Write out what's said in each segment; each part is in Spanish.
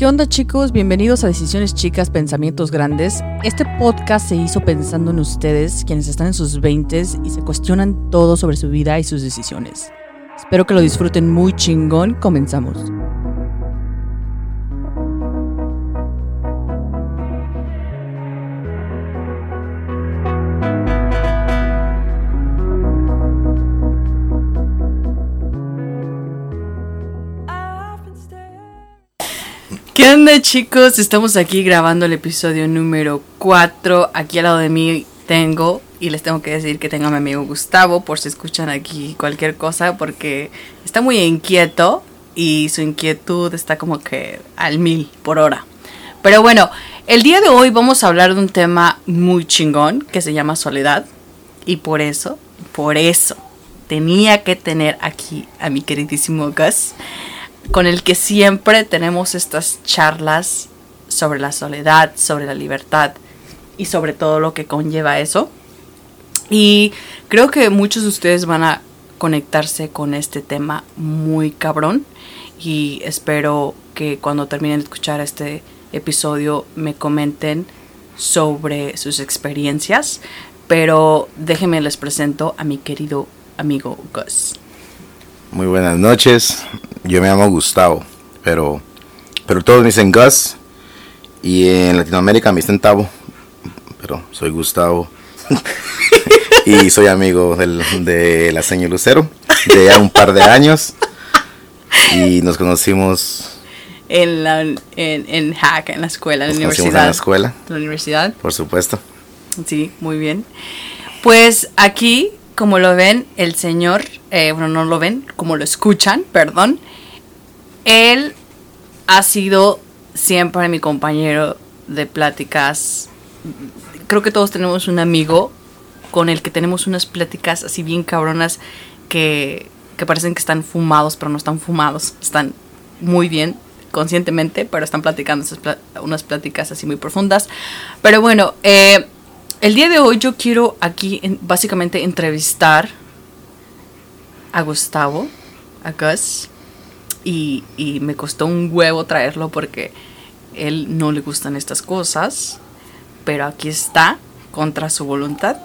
¿Qué onda chicos? Bienvenidos a Decisiones Chicas, Pensamientos Grandes. Este podcast se hizo pensando en ustedes, quienes están en sus 20 y se cuestionan todo sobre su vida y sus decisiones. Espero que lo disfruten muy chingón. Comenzamos. Onda chicos? Estamos aquí grabando el episodio número 4. Aquí al lado de mí tengo, y les tengo que decir que tengo a mi amigo Gustavo, por si escuchan aquí cualquier cosa, porque está muy inquieto y su inquietud está como que al mil por hora. Pero bueno, el día de hoy vamos a hablar de un tema muy chingón que se llama soledad. Y por eso, por eso, tenía que tener aquí a mi queridísimo Gus con el que siempre tenemos estas charlas sobre la soledad, sobre la libertad y sobre todo lo que conlleva eso. Y creo que muchos de ustedes van a conectarse con este tema muy cabrón y espero que cuando terminen de escuchar este episodio me comenten sobre sus experiencias, pero déjenme les presento a mi querido amigo Gus. Muy buenas noches, yo me llamo Gustavo, pero, pero todos me dicen Gus y en Latinoamérica me dicen Tavo, pero soy Gustavo y soy amigo del, de la señora Lucero de ya un par de años y nos conocimos en la en, en Hack, en la escuela, en la universidad. En la escuela. La universidad. Por supuesto. Sí, muy bien. Pues aquí, como lo ven, el señor, eh, bueno, no lo ven, como lo escuchan, perdón, él ha sido siempre mi compañero de pláticas. Creo que todos tenemos un amigo con el que tenemos unas pláticas así bien cabronas que, que parecen que están fumados, pero no están fumados. Están muy bien, conscientemente, pero están platicando unas pláticas así muy profundas. Pero bueno, eh, el día de hoy yo quiero aquí básicamente entrevistar a Gustavo, a Gus, y, y me costó un huevo traerlo porque él no le gustan estas cosas, pero aquí está contra su voluntad.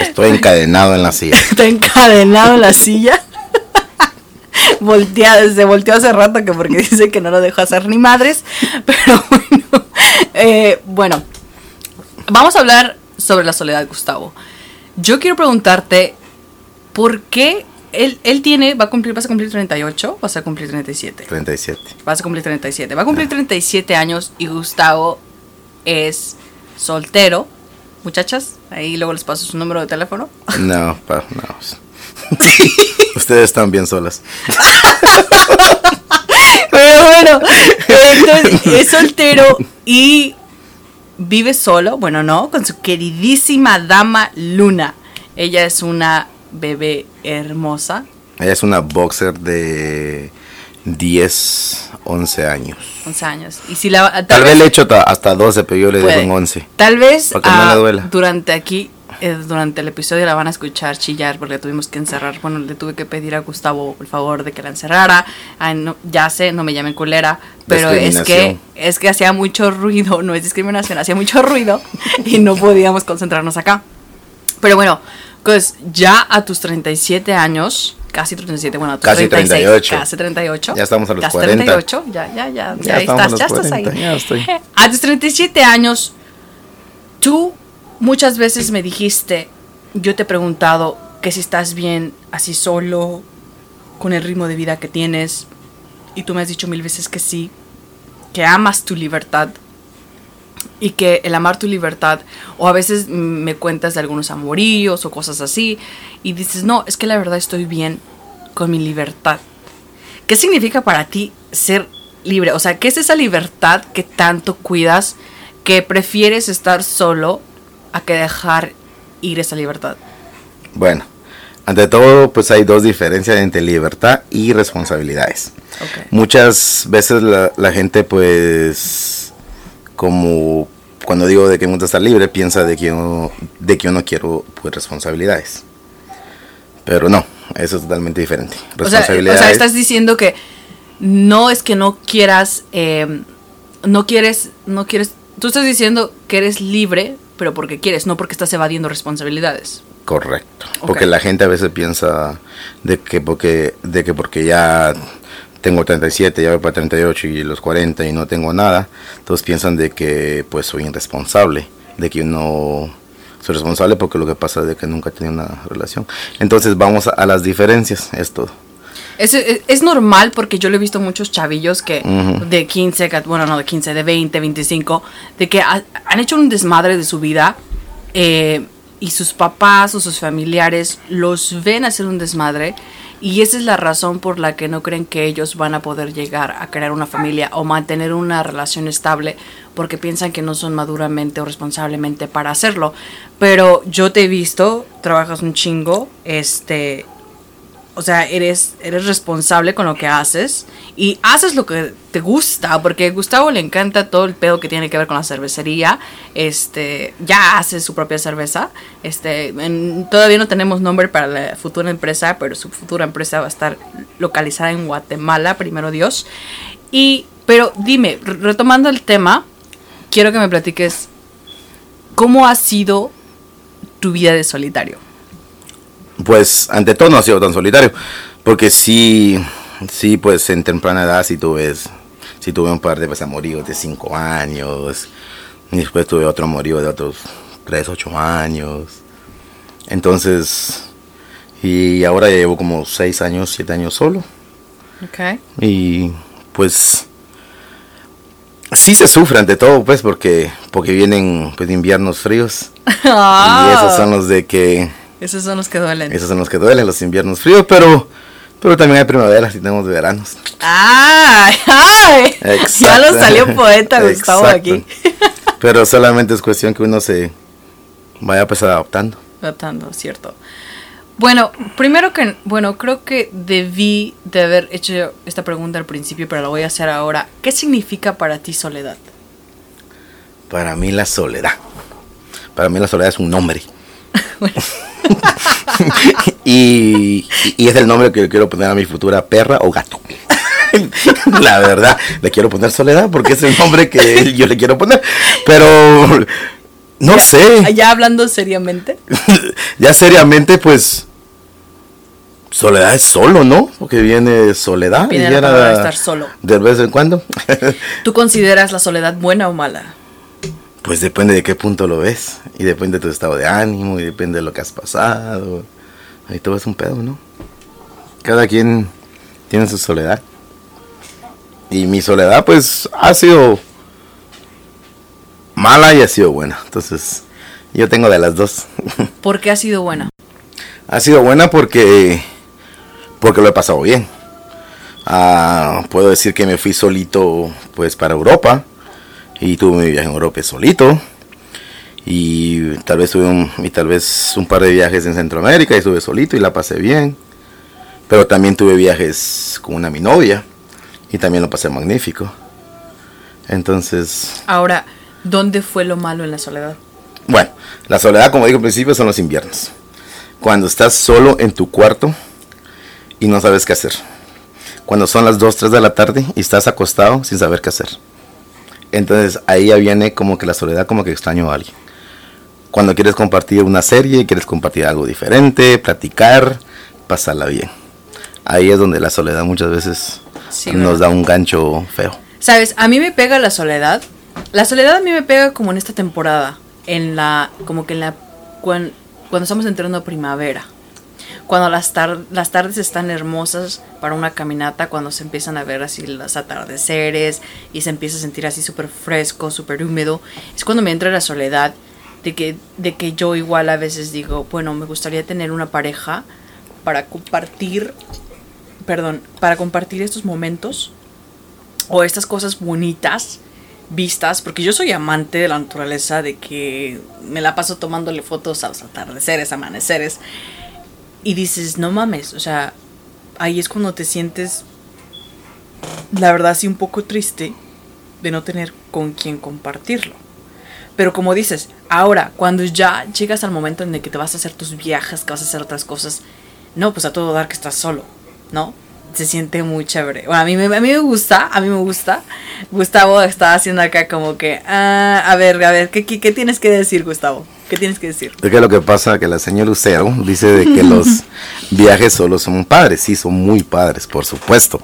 Estoy encadenado en la silla. Está encadenado en la silla. Volteado, se volteó hace rato que porque dice que no lo dejó hacer ni madres. Pero bueno, eh, bueno, vamos a hablar sobre la soledad, Gustavo. Yo quiero preguntarte, ¿por qué él, él tiene, va a cumplir, vas a cumplir 38, vas a cumplir 37. 37. Vas a cumplir 37. Va a cumplir 37 años y Gustavo es soltero. Muchachas, ahí luego les paso su número de teléfono. No, pa, no. Ustedes están bien solas. Pero bueno, entonces es soltero y vive solo, bueno, no, con su queridísima dama Luna. Ella es una bebé hermosa. Ella es una boxer de 10, 11 años. 11 años. Y si la, tal, tal vez, le he hecho hasta 12, pero yo le dejo en 11. Tal vez uh, durante aquí, eh, durante el episodio la van a escuchar chillar porque tuvimos que encerrar. Bueno, le tuve que pedir a Gustavo el favor de que la encerrara. Ay, no, ya sé, no me llamen culera, pero es que es que hacía mucho ruido, no es discriminación, hacía mucho ruido y no podíamos concentrarnos acá. Pero bueno, pues ya a tus 37 años, casi 37, bueno, a tus casi 36, 38. Casi 38. Ya estamos a los casi 40. 38, ya, ya, ya, ya, ahí estamos estás, a los ya estás 40, ahí. ya estoy. A tus 37 años, tú muchas veces me dijiste, yo te he preguntado que si estás bien así solo, con el ritmo de vida que tienes, y tú me has dicho mil veces que sí, que amas tu libertad, y que el amar tu libertad, o a veces me cuentas de algunos amoríos o cosas así, y dices, no, es que la verdad estoy bien con mi libertad. ¿Qué significa para ti ser libre? O sea, ¿qué es esa libertad que tanto cuidas, que prefieres estar solo a que dejar ir esa libertad? Bueno, ante todo, pues hay dos diferencias entre libertad y responsabilidades. Okay. Muchas veces la, la gente, pues como cuando digo de que me gusta estar libre, piensa de que yo, de que yo no quiero pues, responsabilidades. Pero no, eso es totalmente diferente. O sea, o sea, estás diciendo que no es que no quieras, eh, no quieres, no quieres, tú estás diciendo que eres libre, pero porque quieres, no porque estás evadiendo responsabilidades. Correcto. Porque la gente a veces piensa de que porque, de que porque ya tengo 37, ya voy para 38 y los 40 y no tengo nada, todos piensan de que pues soy irresponsable, de que no soy responsable porque lo que pasa es de que nunca he tenido una relación. Entonces vamos a, las diferencias, es todo. Es, es, normal porque yo le he visto muchos chavillos que de 15, bueno, no de 15, de 20, 25, de que han hecho un desmadre de su vida eh, y sus papás o sus familiares los ven hacer un desmadre y esa es la razón por la que no creen que ellos van a poder llegar a crear una familia o mantener una relación estable porque piensan que no son maduramente o responsablemente para hacerlo. Pero yo te he visto, trabajas un chingo, este, o sea, eres, eres responsable con lo que haces y haces lo que te gusta, porque a Gustavo le encanta todo el pedo que tiene que ver con la cervecería. Este, ya hace su propia cerveza. Este, todavía no tenemos nombre para la futura empresa, pero su futura empresa va a estar localizada en Guatemala, primero Dios. Y, pero dime, retomando el tema, quiero que me platiques cómo ha sido tu vida de solitario pues ante todo no ha sido tan solitario, porque sí, sí, pues en temprana edad sí tuve, sí tuve un par de pues, amoríos de 5 años, y después tuve otro amorío de otros 3, 8 años. Entonces, y ahora ya llevo como 6 años, 7 años solo. Okay. Y pues sí se sufre ante todo, pues, porque, porque vienen pues inviernos fríos. Y esos son los de que esos son los que duelen. Esos son los que duelen, los inviernos fríos, pero, pero también hay primaveras y tenemos veranos. ¡Ay! ¡Ay! Ya lo salió poeta Gustavo aquí. pero solamente es cuestión que uno se vaya pues adaptando. Adaptando, cierto. Bueno, primero que, bueno, creo que debí de haber hecho esta pregunta al principio, pero la voy a hacer ahora. ¿Qué significa para ti soledad? Para mí la soledad. Para mí la soledad es un nombre. y, es el nombre que le quiero poner a mi futura perra o gato. La verdad, le quiero poner Soledad porque es el nombre que yo le quiero poner. Pero no sé. Ya hablando seriamente. ya seriamente, pues. Soledad es solo, ¿no? Porque viene soledad. Viene y la estar solo. De vez en cuando. ¿Tú consideras la soledad buena o mala? Pues depende de qué punto lo ves. Y depende de tu estado de ánimo. Y depende de lo que has pasado. Ahí todo es un pedo, ¿no? Cada quien tiene su soledad. Y mi soledad, pues, ha sido mala y ha sido buena. Entonces, yo tengo de las dos. ¿Por qué ha sido buena? Ha sido buena porque, porque lo he pasado bien. Ah, puedo decir que me fui solito, pues, para Europa y tuve mi viaje en Europa solito. Y tal vez tuve un, y tal vez un par de viajes en Centroamérica y estuve solito y la pasé bien. Pero también tuve viajes con una mi novia y también lo pasé magnífico. Entonces ahora dónde fue lo malo en la soledad bueno la soledad como digo al principio son los inviernos. Cuando estás solo en tu cuarto y no sabes qué hacer. Cuando son las 2, 3 de la tarde y estás acostado sin saber qué hacer entonces ahí ya viene como que la soledad, como que extraño a alguien. Cuando quieres compartir una serie, quieres compartir algo diferente, platicar, pasarla bien. Ahí es donde la soledad muchas veces nos da un gancho feo. Sabes, a mí me pega la soledad. La soledad a mí me pega como en esta temporada, en la, como que en la, cuando, cuando estamos entrando a primavera cuando las, las tardes están hermosas para una caminata, cuando se empiezan a ver así los atardeceres y se empieza a sentir así súper fresco, súper húmedo, es cuando me entra la soledad de que, de que yo igual a veces digo, bueno, me gustaría tener una pareja para compartir, perdón, para compartir estos momentos o estas cosas bonitas vistas, porque yo soy amante de la naturaleza, de que me la paso tomándole fotos a los atardeceres, amaneceres y dices, no mames, o sea, ahí es cuando te sientes, la verdad, sí un poco triste de no tener con quién compartirlo. Pero como dices, ahora, cuando ya llegas al momento en el que te vas a hacer tus viajes, que vas a hacer otras cosas, no, pues a todo dar que estás solo, ¿no? se siente muy chévere. Bueno, a mí, me, a mí me gusta, a mí me gusta. Gustavo está haciendo acá como que, ah, a ver, a ver, ¿qué, qué, qué tienes que decir, Gustavo? ¿Qué tienes que decir? Es que lo que pasa que la señora Lucero dice de que los viajes solo son padres, sí, son muy padres, por supuesto.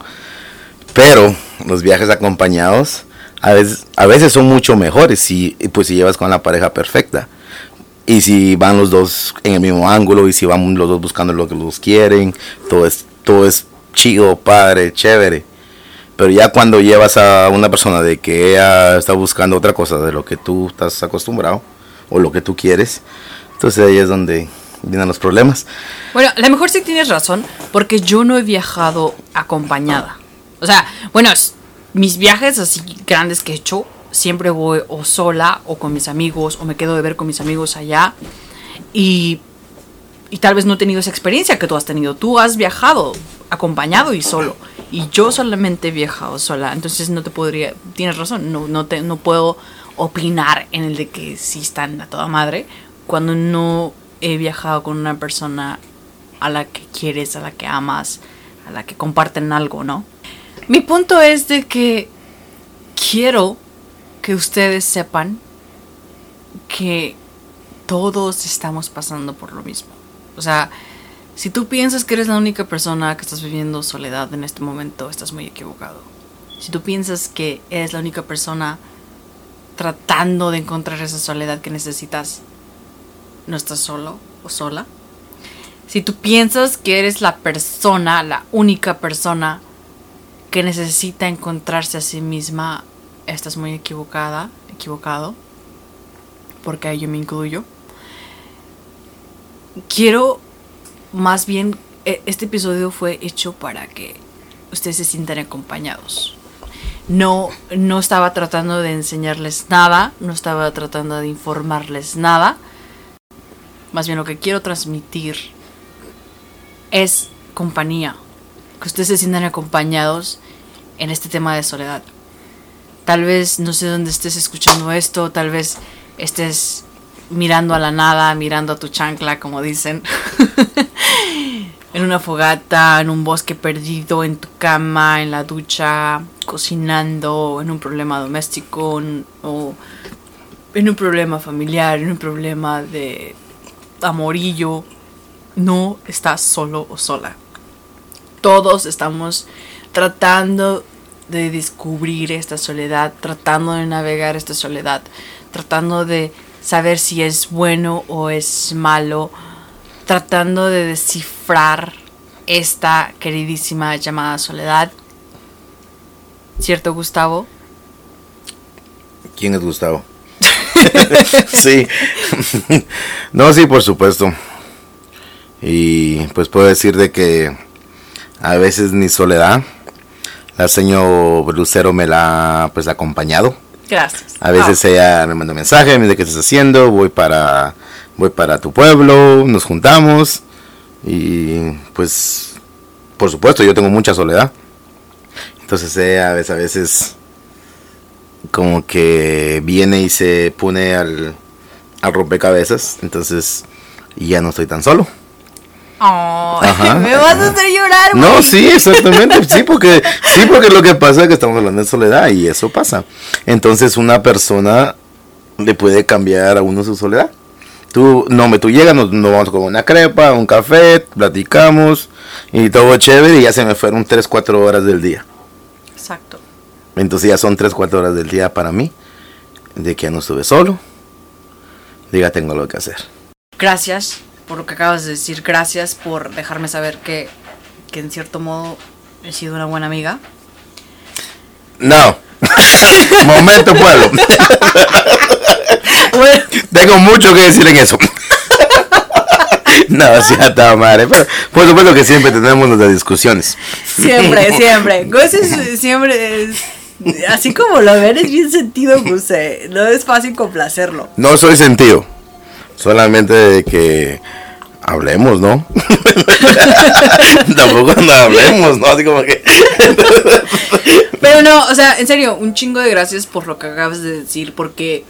Pero los viajes acompañados a veces, a veces son mucho mejores si, pues, si llevas con la pareja perfecta. Y si van los dos en el mismo ángulo y si van los dos buscando lo que los quieren, todo es, todo es chido, padre, chévere. Pero ya cuando llevas a una persona de que ella está buscando otra cosa de lo que tú estás acostumbrado o lo que tú quieres, entonces ahí es donde vienen los problemas. Bueno, a lo mejor sí tienes razón, porque yo no he viajado acompañada. O sea, bueno, mis viajes así grandes que he hecho, siempre voy o sola o con mis amigos, o me quedo de ver con mis amigos allá. Y, y tal vez no he tenido esa experiencia que tú has tenido. Tú has viajado acompañado y solo. Y yo solamente he viajado sola. Entonces no te podría. Tienes razón, no, no, te, no puedo opinar en el de que sí están a toda madre cuando no he viajado con una persona a la que quieres, a la que amas, a la que comparten algo, ¿no? Mi punto es de que quiero que ustedes sepan que todos estamos pasando por lo mismo. O sea, si tú piensas que eres la única persona que estás viviendo soledad en este momento, estás muy equivocado. Si tú piensas que eres la única persona tratando de encontrar esa soledad que necesitas, no estás solo o sola. Si tú piensas que eres la persona, la única persona que necesita encontrarse a sí misma, estás muy equivocada, equivocado, porque ahí yo me incluyo. Quiero más bien, e- este episodio fue hecho para que ustedes se sientan acompañados. No, no estaba tratando de enseñarles nada, no estaba tratando de informarles nada. Más bien lo que quiero transmitir es compañía. Que ustedes se sientan acompañados en este tema de soledad. Tal vez no sé dónde estés escuchando esto, tal vez estés mirando a la nada, mirando a tu chancla, como dicen. en una fogata, en un bosque perdido, en tu cama, en la ducha, cocinando, en un problema doméstico, en- o en un problema familiar, en un problema de amorillo. No estás solo o sola. Todos estamos tratando de descubrir esta soledad, tratando de navegar esta soledad, tratando de saber si es bueno o es malo, tratando de descifrar esta queridísima llamada soledad. ¿Cierto, Gustavo? ¿Quién es Gustavo? sí. no, sí, por supuesto. Y pues puedo decir de que a veces ni soledad. La señor Lucero me la pues ha acompañado. Gracias. A veces ella me manda un mensaje, me dice qué estás haciendo, voy para voy para tu pueblo, nos juntamos y pues por supuesto yo tengo mucha soledad. Entonces ella a veces, a veces como que viene y se pone al, al rompecabezas, entonces ya no estoy tan solo. Ay, Ajá. me vas a hacer llorar, No, güey. sí, exactamente, sí, porque sí, porque lo que pasa es que estamos hablando de soledad y eso pasa. Entonces una persona le puede cambiar a uno su soledad. Tú, no, me tú llegas, nos, nos vamos con una crepa, un café, platicamos y todo chévere y ya se me fueron 3, 4 horas del día. Exacto. Entonces ya son 3, 4 horas del día para mí, de que ya no estuve solo, diga tengo lo que hacer. Gracias por lo que acabas de decir. Gracias por dejarme saber que, que en cierto modo he sido una buena amiga. No, momento pueblo. Bueno, Tengo mucho que decir en eso. no, sí, a toda madre. Pero por supuesto que siempre tenemos nuestras discusiones. siempre, siempre. Gus es- siempre es- Así como lo ven, es bien sentido, Gus. eh, No es fácil complacerlo. No soy sentido. Solamente de que hablemos, ¿no? Tampoco no hablemos, ¿no? Así como que. Pero no, o sea, en serio, un chingo de gracias por lo que acabas de decir, porque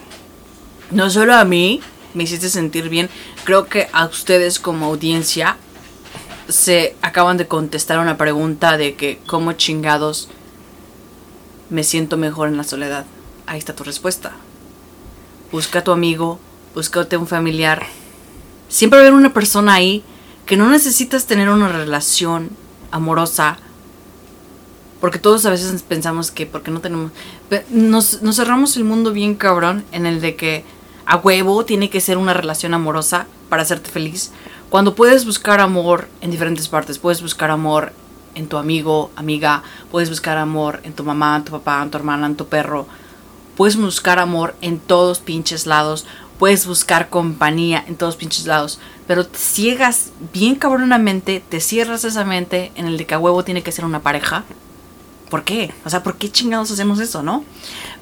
no solo a mí me hiciste sentir bien, creo que a ustedes como audiencia se acaban de contestar una pregunta de que cómo chingados me siento mejor en la soledad. Ahí está tu respuesta. Busca a tu amigo, búscate un familiar. Siempre va a haber una persona ahí que no necesitas tener una relación amorosa. Porque todos a veces pensamos que porque no tenemos... Nos, nos cerramos el mundo bien cabrón en el de que a huevo tiene que ser una relación amorosa para hacerte feliz. Cuando puedes buscar amor en diferentes partes, puedes buscar amor en tu amigo, amiga, puedes buscar amor en tu mamá, en tu papá, en tu hermana, en tu perro. Puedes buscar amor en todos pinches lados. Puedes buscar compañía en todos pinches lados. Pero te ciegas bien cabronamente, te cierras esa mente en el de que a huevo tiene que ser una pareja. ¿Por qué? O sea, ¿por qué chingados hacemos eso, no?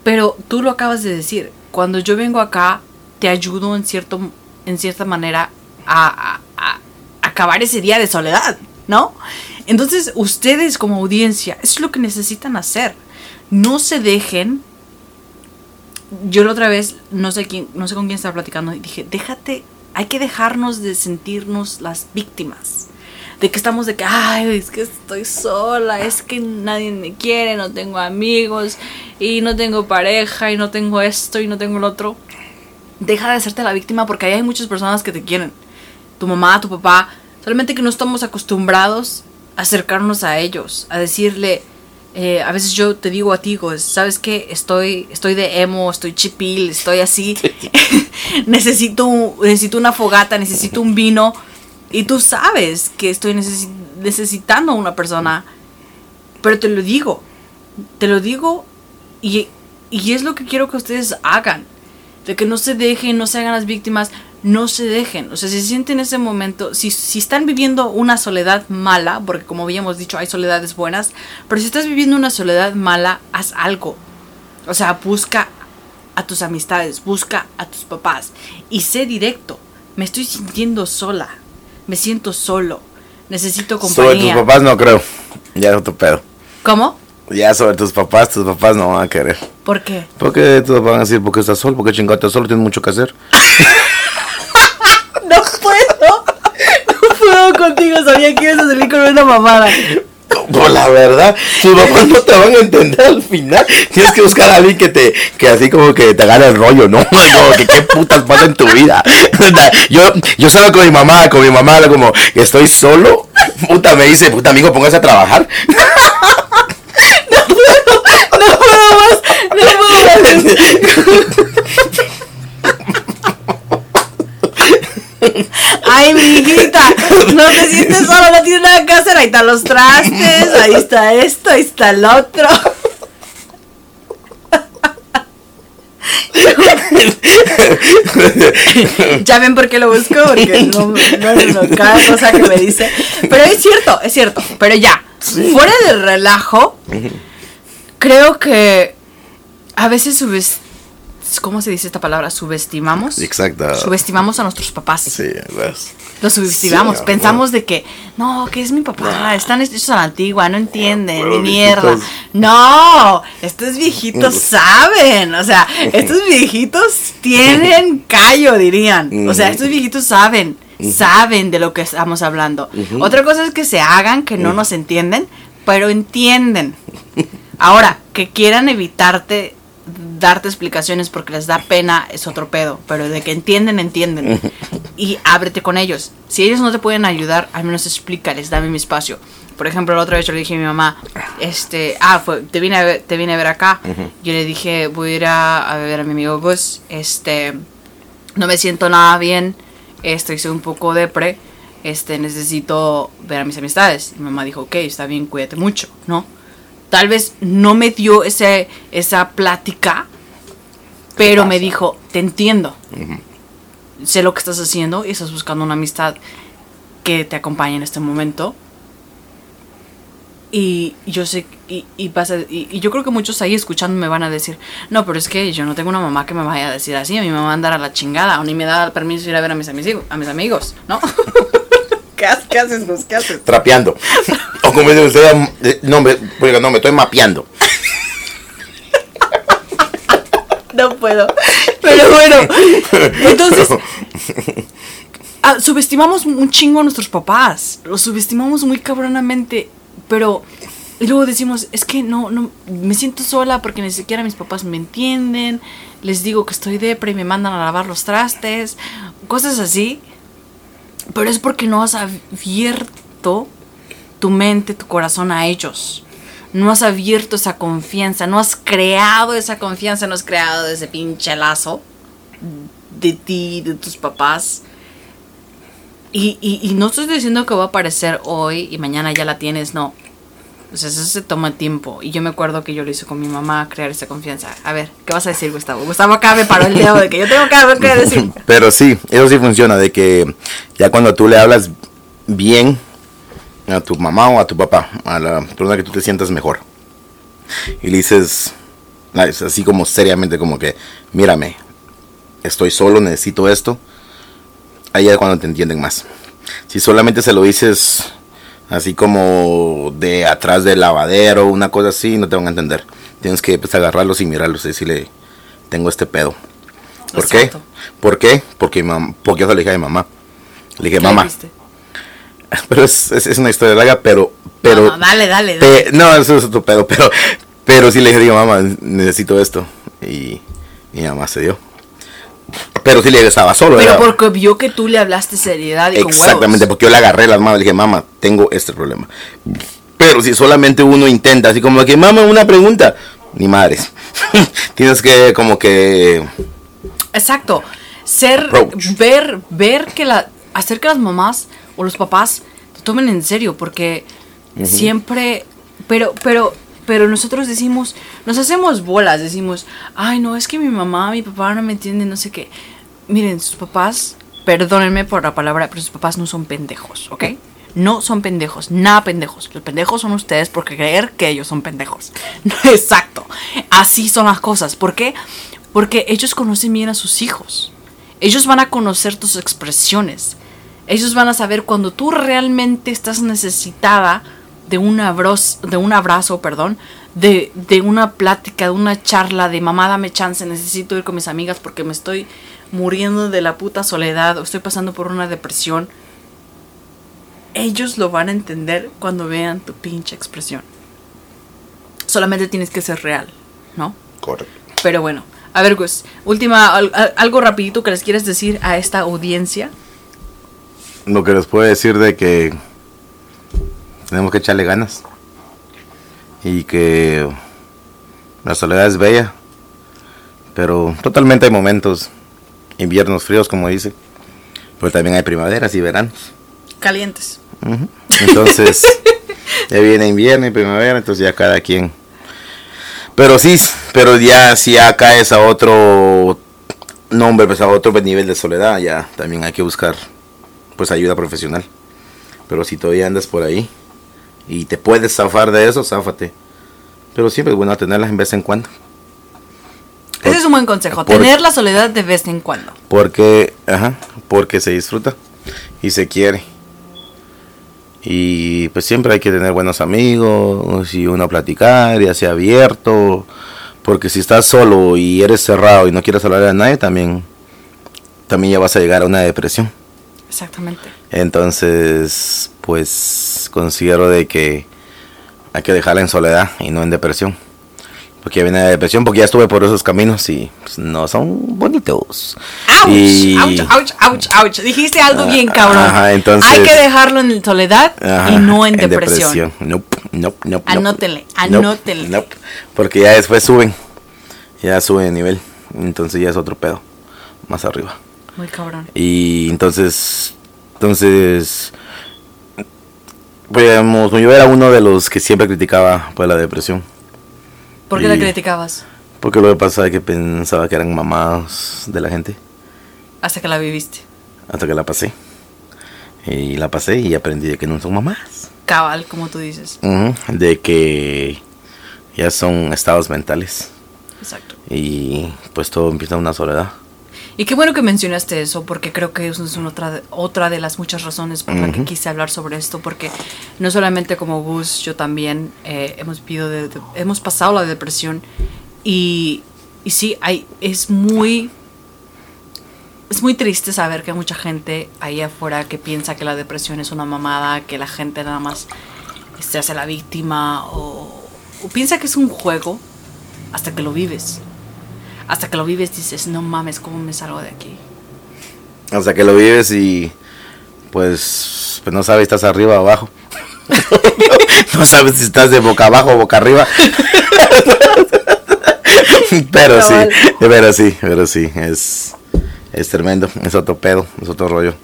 Pero tú lo acabas de decir. Cuando yo vengo acá, te ayudo en, cierto, en cierta manera a, acabar ese día de soledad, ¿no? Entonces, ustedes como audiencia, es lo que necesitan hacer. No se dejen. Yo la otra vez, no sé quién, no sé con quién estaba platicando, y dije, déjate, hay que dejarnos de sentirnos las víctimas. De que estamos de que, ay, es que estoy sola, es que nadie me quiere, no tengo amigos, y no tengo pareja, y no tengo esto, y no tengo lo otro. Deja de hacerte la víctima porque ahí hay muchas personas que te quieren. Tu mamá, tu papá, solamente que no estamos acostumbrados acercarnos a ellos, a decirle, eh, a veces yo te digo a ti, ¿sabes qué? Estoy, estoy de emo, estoy chipil, estoy así, necesito, necesito una fogata, necesito un vino, y tú sabes que estoy necesitando una persona, pero te lo digo, te lo digo, y, y es lo que quiero que ustedes hagan, de que no se dejen, no se hagan las víctimas, no se dejen. O sea, si se sienten en ese momento, si, si están viviendo una soledad mala, porque como habíamos dicho, hay soledades buenas, pero si estás viviendo una soledad mala, haz algo. O sea, busca a tus amistades, busca a tus papás y sé directo. Me estoy sintiendo sola, me siento solo, necesito compañía. Sobre tus papás no creo, ya es otro pedo. ¿Cómo? Ya sobre tus papás, tus papás no van a querer. ¿Por qué? Porque todos van a decir, porque estás solo, porque chingado estás solo, tienes mucho que hacer. no puedo. No puedo contigo. Sabía que ibas a salir con una mamada. Pues la verdad, tus papás no te van a entender al final. Tienes que buscar a alguien que te, que así como que te gane el rollo, ¿no? que qué putas pasa en tu vida. Yo, yo salgo con mi mamá, con mi mamá, como, estoy solo. Puta, me dice, puta amigo, póngase a trabajar. No puedo, más, no puedo más. Ay, mi hijita, no te sientes sola, no tienes nada que hacer. Ahí están los trastes, ahí está esto, ahí está el otro. ya ven por qué lo busco, porque no, no, no, cada cosa que me dice. Pero es cierto, es cierto. Pero ya, fuera del relajo, creo que a veces subes ¿Cómo se dice esta palabra? ¿Subestimamos? Exacto. Subestimamos a nuestros papás. Sí, ¿ves? Los subestimamos. Pensamos de que, no, que es mi papá, están hechos a la antigua, no entienden, ni mierda. No, estos viejitos saben. O sea, estos viejitos tienen callo, dirían. O sea, estos viejitos saben, saben de lo que estamos hablando. Otra cosa es que se hagan, que no nos entienden, pero entienden. Ahora, que quieran evitarte darte explicaciones porque les da pena es otro pedo, pero de que entienden, entienden. Y ábrete con ellos. Si ellos no te pueden ayudar, al menos explícales, dame mi espacio. Por ejemplo, la otra vez yo le dije a mi mamá, este, ah, fue, te vine a ver, te vine a ver acá. Yo le dije, voy a ir a, ver a mi amigo Gus, este, no me siento nada bien, estoy un poco depre, este, necesito ver a mis amistades. Mi mamá dijo, ok, está bien, cuídate mucho, ¿no? Tal vez no me dio ese, esa plática, pero me dijo, te entiendo. Sé lo que estás haciendo y estás buscando una amistad que te acompañe en este momento. Y yo sé, y, y, pasa, y, yo creo que muchos ahí escuchando me van a decir, no, pero es que yo no tengo una mamá que me vaya a decir así, a mí me va a mandar a la chingada, o ni me da permiso de ir a ver a mis, amigos, a mis amigos, ¿no? ¿Qué, haces, ¿Qué haces? Trapeando. o como dice usted, eh, no, me, no, me estoy mapeando. no puedo. Pero bueno, entonces, ah, subestimamos un chingo a nuestros papás. Los subestimamos muy cabronamente. Pero. Y luego decimos, es que no, no, me siento sola porque ni siquiera mis papás me entienden. Les digo que estoy depre y me mandan a lavar los trastes. Cosas así. Pero es porque no has abierto tu mente, tu corazón a ellos. No has abierto esa confianza, no has creado esa confianza, no has creado ese pinche lazo de ti, de tus papás. Y, y, no estoy diciendo que va a aparecer hoy y mañana ya la tienes, no. O sea, eso se toma tiempo. Y yo me acuerdo que yo lo hice con mi mamá, crear esa confianza. A ver, ¿qué vas a decir, Gustavo? Gustavo acá me el dedo de que yo tengo que algo que decir. Pero sí, eso sí funciona, de que ya cuando tú le hablas bien a tu mamá o a tu papá, a la persona que tú te sientas mejor. Y le dices, así como seriamente, como que, mírame, estoy solo, necesito esto, ahí es cuando te entienden más. Si solamente se lo dices así como de atrás del lavadero, una cosa así, no te van a entender. Tienes que pues, agarrarlos y mirarlos y decirle, tengo este pedo. ¿Por qué? ¿Por qué? Porque, porque yo se lo dije a mi mamá. Le dije, mamá. Pero es, es, una historia larga, pero... pero no, dale, dale, dale. no, eso es otro pedo, pero, pero sí le dije, mamá, necesito esto. Y mi mamá se dio. Pero sí le estaba solo. Pero porque vio que tú le hablaste seriedad y Exactamente, porque yo le agarré las manos y le dije, mamá, tengo este problema. Pero si solamente uno intenta, así como que, mamá, una pregunta, ni madres. Tienes que como que... Exacto. Ser, ver, ver que la, hacer que las mamás o los papás te tomen en serio, porque siempre, pero, pero pero nosotros decimos, nos hacemos bolas, decimos, ay, no, es que mi mamá, mi papá no me entienden, no sé qué. Miren, sus papás, perdónenme por la palabra, pero sus papás no son pendejos, ¿ok? No son pendejos, nada pendejos. Los pendejos son ustedes por creer que ellos son pendejos. exacto. Así son las cosas. ¿Por qué? Porque ellos conocen bien a sus hijos. Ellos van a conocer tus expresiones. Ellos van a saber cuando tú realmente estás necesitada de un abrazo, de un abrazo perdón, de, de, una plática, de una charla, de mamá dame chance, necesito ir con mis amigas porque me estoy muriendo de la puta soledad o estoy pasando por una depresión. Ellos lo van a entender cuando vean tu pinche expresión. Solamente tienes que ser real, ¿no? Correcto. Pero bueno, a ver, pues, última, algo rapidito que les quieres decir a esta audiencia. Lo que les puedo decir de que tenemos que echarle ganas. Y que la soledad es bella. Pero totalmente hay momentos, inviernos fríos, como dice. Pero también hay primaveras y veranos. Calientes. Entonces, ya viene invierno y primavera, entonces ya cada quien. Pero sí, pero ya si ya caes a otro nombre, pues a otro nivel de soledad, ya también hay que buscar pues ayuda profesional. Pero si todavía andas por ahí, y te puedes zafar de eso, záfate. Pero siempre es bueno tenerlas en vez en cuando. Ese es un buen consejo, tener la soledad de vez en cuando. Porque, ajá, porque se disfruta y se quiere. Y pues siempre hay que tener buenos amigos y uno platicar y así abierto. Porque si estás solo y eres cerrado y no quieres hablar a nadie, también, también ya vas a llegar a una depresión. Exactamente. Entonces, pues considero de que hay que dejarla en soledad y no en depresión. Porque ya viene la depresión, porque ya estuve por esos caminos y pues, no son bonitos. ¡Auch! Y... ¡Auch, ouch, ouch, Dijiste algo bien ah, cabrón. entonces... Hay que dejarlo en soledad y no en, depresión. depresión. Nope, nope, nope, anótenle, anótenle. Nope, porque ya después suben. Ya suben de nivel. Entonces ya es otro pedo. Más arriba. Muy cabrón. Y entonces, entonces, pues yo era uno de los que siempre criticaba pues, la depresión. ¿Por qué la criticabas? Porque lo que pasa es que pensaba que eran mamás de la gente. Hasta que la viviste. Hasta que la pasé. Y la pasé y aprendí de que no son mamás. Cabal, como tú dices. de que ya son estados mentales. Exacto. Y pues todo empieza una soledad. Y qué bueno que mencionaste eso, porque creo que eso es otra, otra de las muchas razones por las que quise hablar sobre esto, porque no solamente como Gus, yo también eh, hemos, de, hemos pasado la depresión y, y sí, hay, es muy es muy triste saber que hay mucha gente ahí afuera que piensa que la depresión es una mamada, que la gente nada más se hace la víctima o, o piensa que es un juego hasta que lo vives. Hasta que lo vives dices, no mames, ¿cómo me salgo de aquí? Hasta que lo vives y pues, pues no sabes si estás arriba o abajo. no sabes si estás de boca abajo o boca arriba. pero sí, pero sí, pero sí, es, es tremendo, es otro pedo, es otro rollo.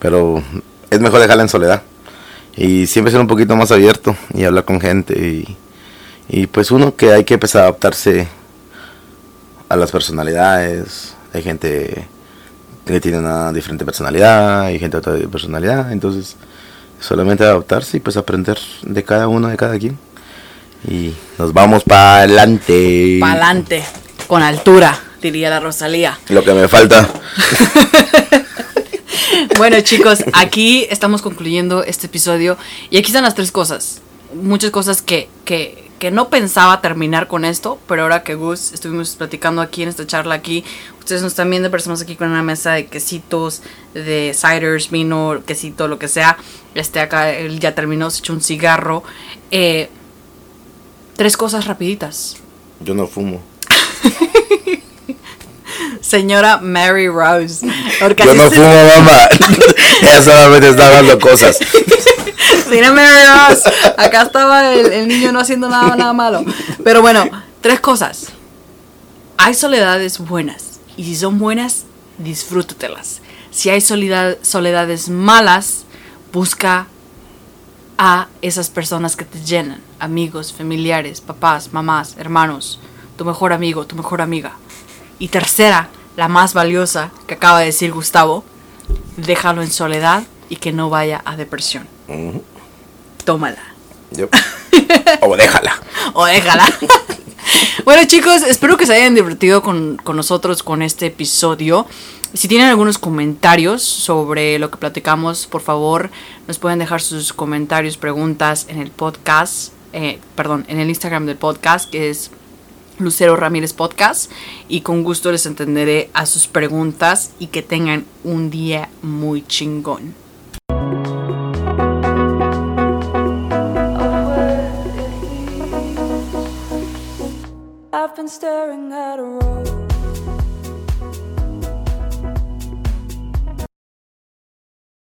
Pero es mejor dejarla en soledad. Y siempre ser un poquito más abierto y hablar con gente. Y, y pues uno que hay que empezar a adaptarse a las personalidades. Hay gente que tiene una diferente personalidad, hay gente otra personalidad. Entonces solamente adaptarse y pues aprender de cada uno, de cada quien. Y nos vamos para adelante. Para adelante, con altura, diría la Rosalía. Lo que me falta. bueno chicos, aquí estamos concluyendo este episodio y aquí están las tres cosas. Muchas cosas que, que, que no pensaba terminar con esto, pero ahora que Gus estuvimos platicando aquí en esta charla aquí, ustedes nos están viendo, personas aquí con una mesa de quesitos, de ciders, vino, quesito, lo que sea. Este acá, él ya terminó, se echó un cigarro. Eh, tres cosas rapiditas. Yo no fumo. Señora Mary Rose. Yo no fumo, mamá. Ella solamente está hablando cosas. Rose. Acá estaba el, niño no haciendo nada, nada malo. Pero bueno, tres cosas. Hay soledades buenas. Y si son buenas, disfrútatelas. Si hay soledad- soledades malas, busca a esas personas que te llenan. Amigos, familiares, papás, mamás, hermanos. Tu mejor amigo, tu mejor amiga. Y tercera, la más valiosa que acaba de decir Gustavo, déjalo en soledad y que no vaya a depresión. Tómala. O déjala. O déjala. bueno chicos, espero que se hayan divertido con, con nosotros con este episodio. Si tienen algunos comentarios sobre lo que platicamos, por favor, nos pueden dejar sus comentarios, preguntas en el podcast, eh, perdón, en el Instagram del podcast, que es Lucero Ramírez Podcast. Y con gusto les entenderé a sus preguntas y que tengan un día muy chingón. been staring at a road.